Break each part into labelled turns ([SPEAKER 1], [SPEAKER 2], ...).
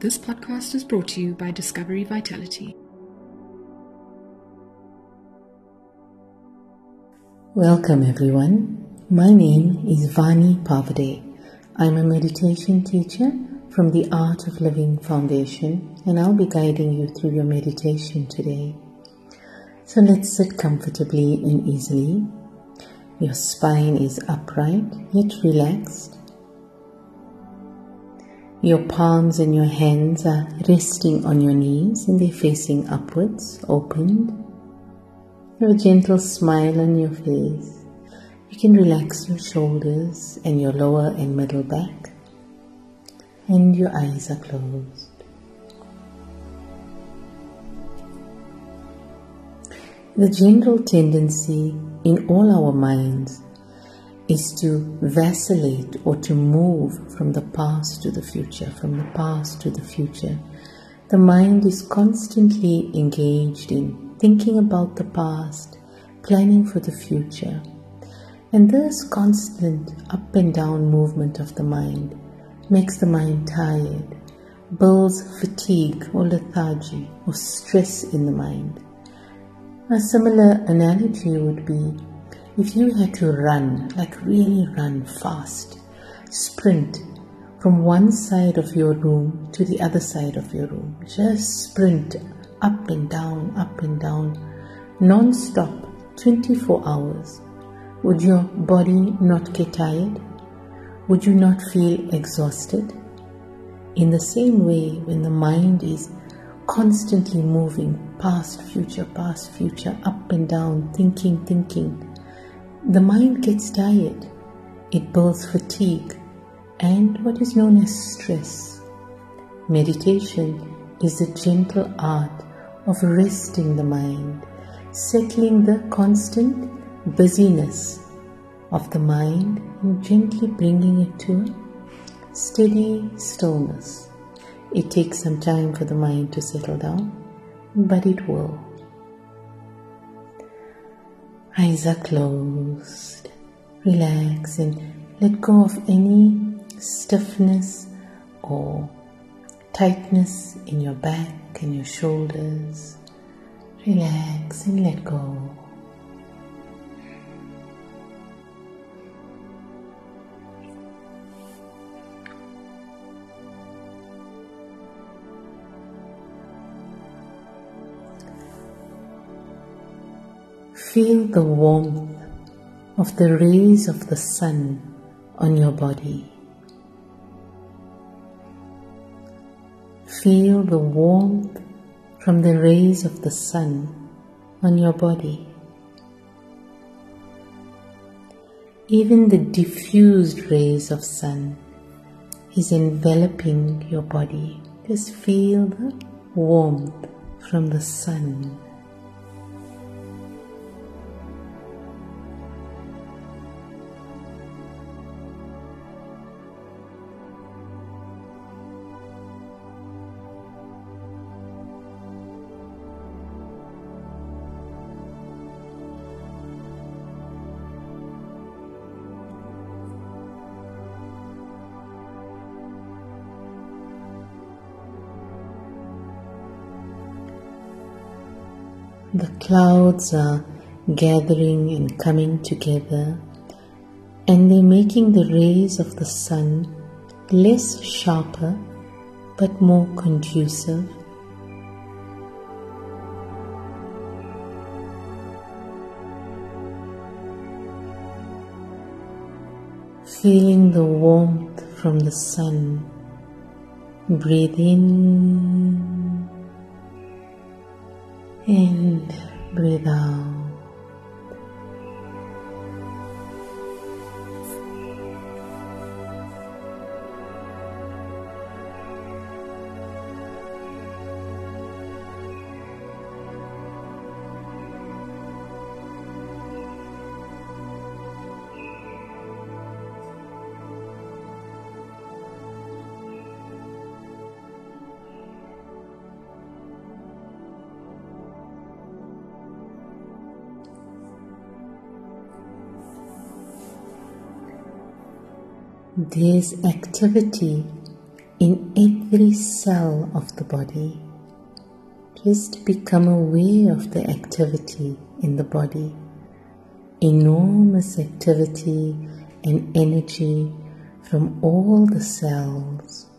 [SPEAKER 1] This podcast is brought to you by Discovery Vitality.
[SPEAKER 2] Welcome, everyone. My name is Vani Pavadai. I'm a meditation teacher from the Art of Living Foundation, and I'll be guiding you through your meditation today. So let's sit comfortably and easily. Your spine is upright yet relaxed. Your palms and your hands are resting on your knees and they're facing upwards, opened. You have a gentle smile on your face. You can relax your shoulders and your lower and middle back, and your eyes are closed. The general tendency in all our minds is to vacillate or to move from the past to the future, from the past to the future. The mind is constantly engaged in thinking about the past, planning for the future. And this constant up and down movement of the mind makes the mind tired, builds fatigue or lethargy or stress in the mind. A similar analogy would be if you had to run, like really run fast, sprint from one side of your room to the other side of your room, just sprint up and down, up and down, non stop, 24 hours, would your body not get tired? Would you not feel exhausted? In the same way, when the mind is constantly moving past, future, past, future, up and down, thinking, thinking, the mind gets tired. It builds fatigue and what is known as stress. Meditation is a gentle art of resting the mind, settling the constant busyness of the mind and gently bringing it to a steady stillness. It takes some time for the mind to settle down, but it will. Eyes are closed. Relax and let go of any stiffness or tightness in your back and your shoulders. Relax and let go. Feel the warmth of the rays of the sun on your body. Feel the warmth from the rays of the sun on your body. Even the diffused rays of sun is enveloping your body. Just feel the warmth from the sun. The clouds are gathering and coming together, and they're making the rays of the sun less sharper but more conducive. Feeling the warmth from the sun, breathe in and breathe out. There's activity in every cell of the body. Just become aware of the activity in the body. Enormous activity and energy from all the cells.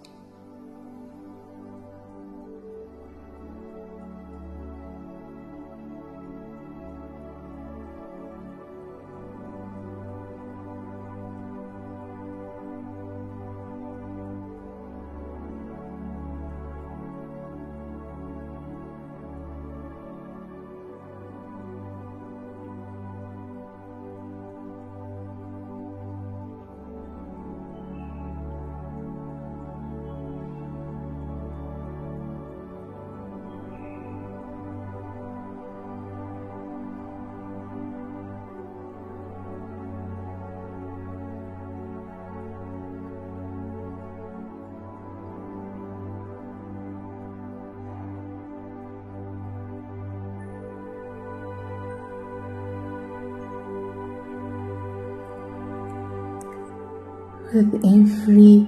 [SPEAKER 2] With every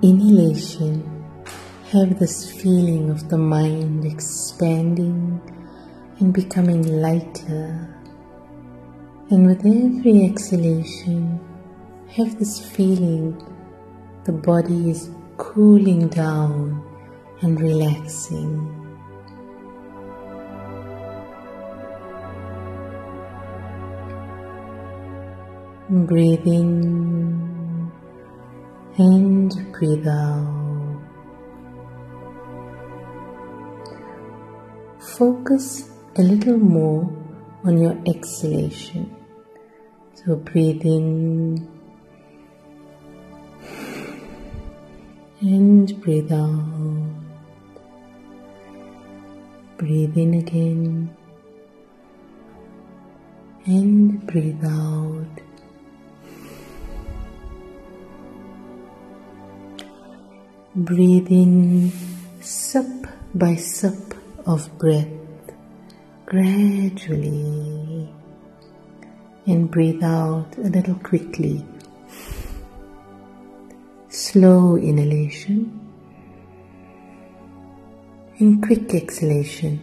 [SPEAKER 2] inhalation, have this feeling of the mind expanding and becoming lighter. And with every exhalation, have this feeling the body is cooling down and relaxing. Breathe in and breathe out. Focus a little more on your exhalation. So breathe in and breathe out. Breathe in again and breathe out. Breathe in sip by sip of breath gradually and breathe out a little quickly. Slow inhalation and quick exhalation.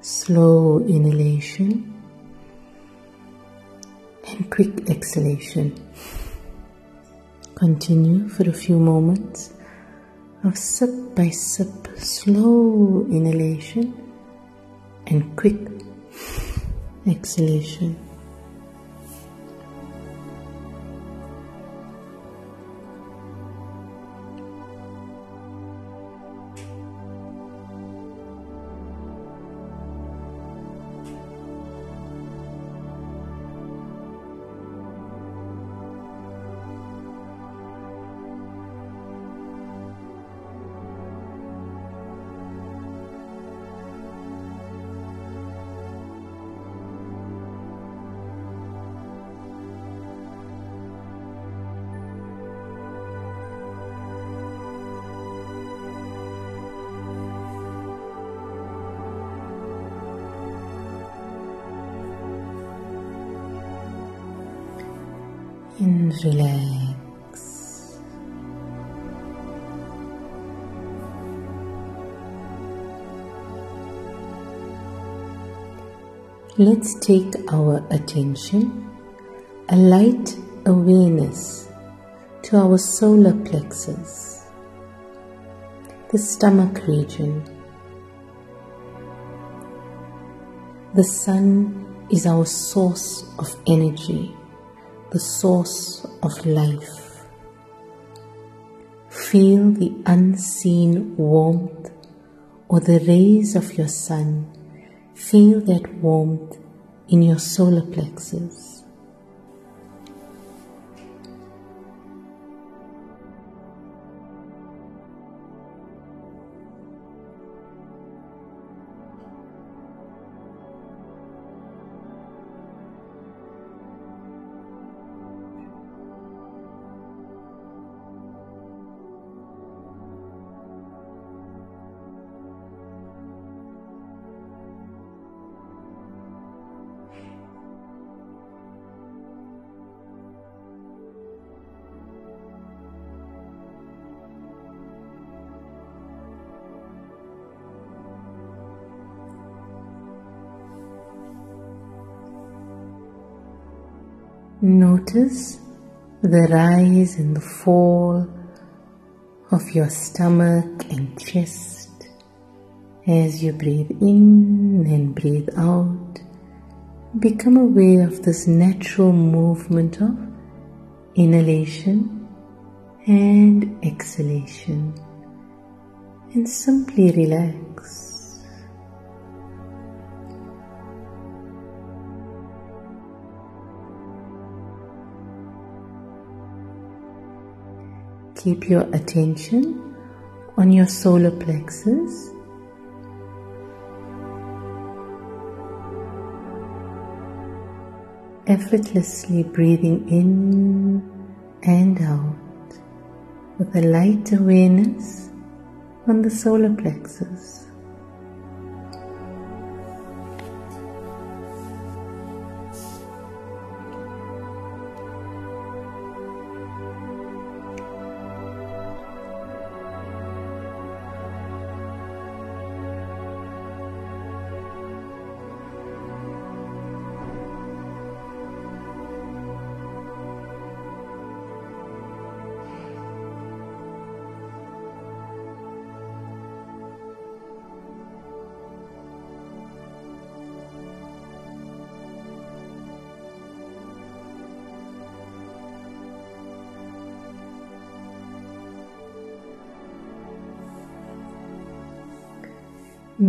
[SPEAKER 2] Slow inhalation and quick exhalation. Continue for a few moments of sip by sip, slow inhalation and quick exhalation. Relax. Let's take our attention, a light awareness to our solar plexus, the stomach region. The sun is our source of energy the source of life. Feel the unseen warmth or the rays of your sun. Feel that warmth in your solar plexus. Notice the rise and the fall of your stomach and chest as you breathe in and breathe out. Become aware of this natural movement of inhalation and exhalation and simply relax. Keep your attention on your solar plexus. Effortlessly breathing in and out with a light awareness on the solar plexus.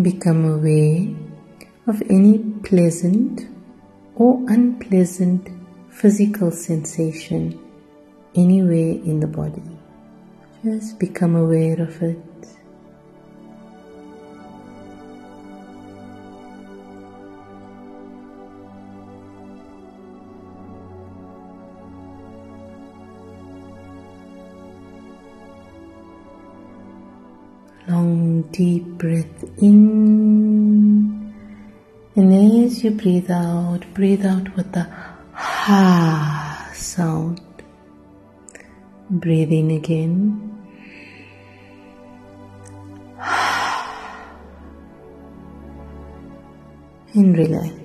[SPEAKER 2] Become aware of any pleasant or unpleasant physical sensation anywhere in the body. Just become aware of it. Long deep breath in. And as you breathe out, breathe out with the ha sound. Breathe in again. And relax.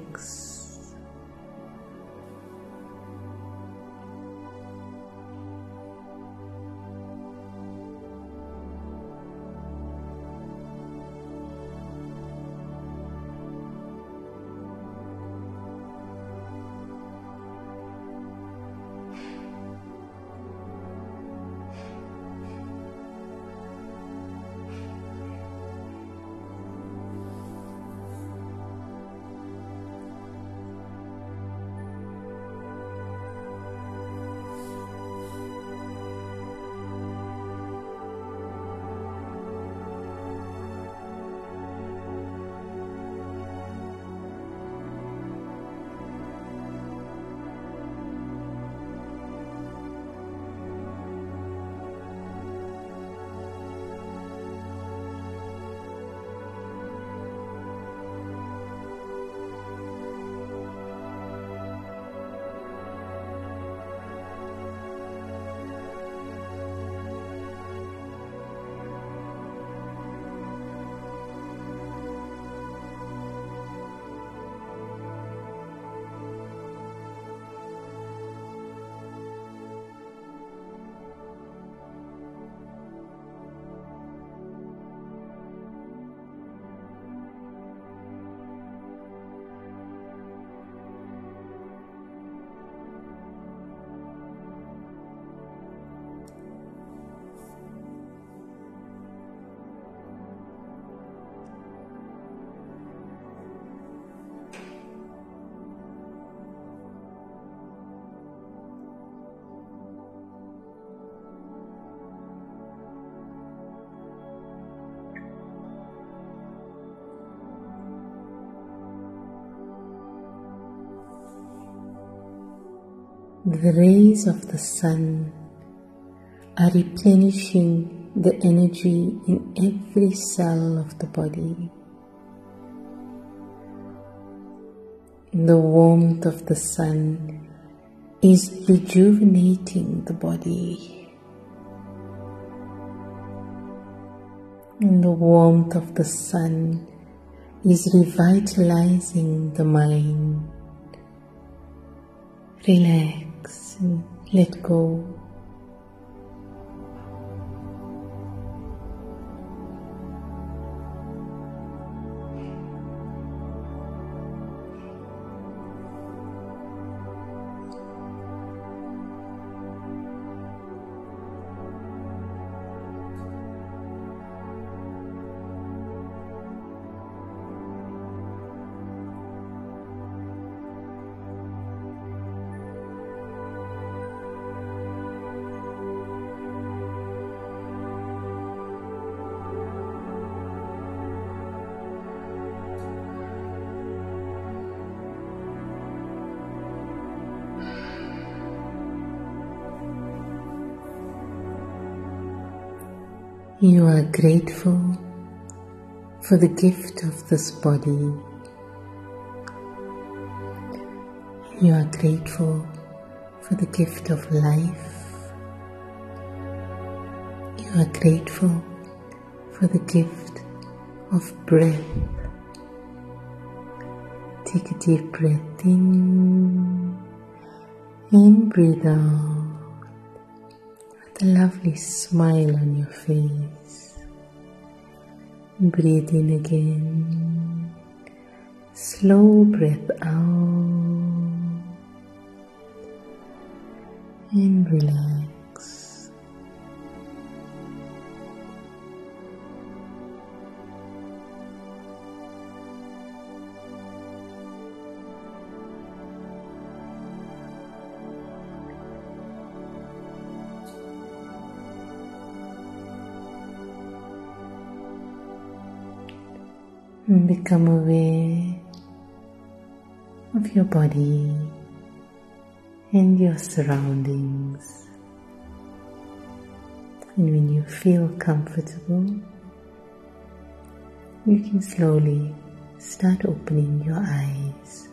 [SPEAKER 2] The rays of the sun are replenishing the energy in every cell of the body. The warmth of the sun is rejuvenating the body. And the warmth of the sun is revitalizing the mind. Relax let go. You are grateful for the gift of this body. You are grateful for the gift of life. You are grateful for the gift of breath. Take a deep breath in and breathe out a lovely smile on your face. Breathe in again. Slow breath out and relax. Become aware of your body and your surroundings. And when you feel comfortable, you can slowly start opening your eyes.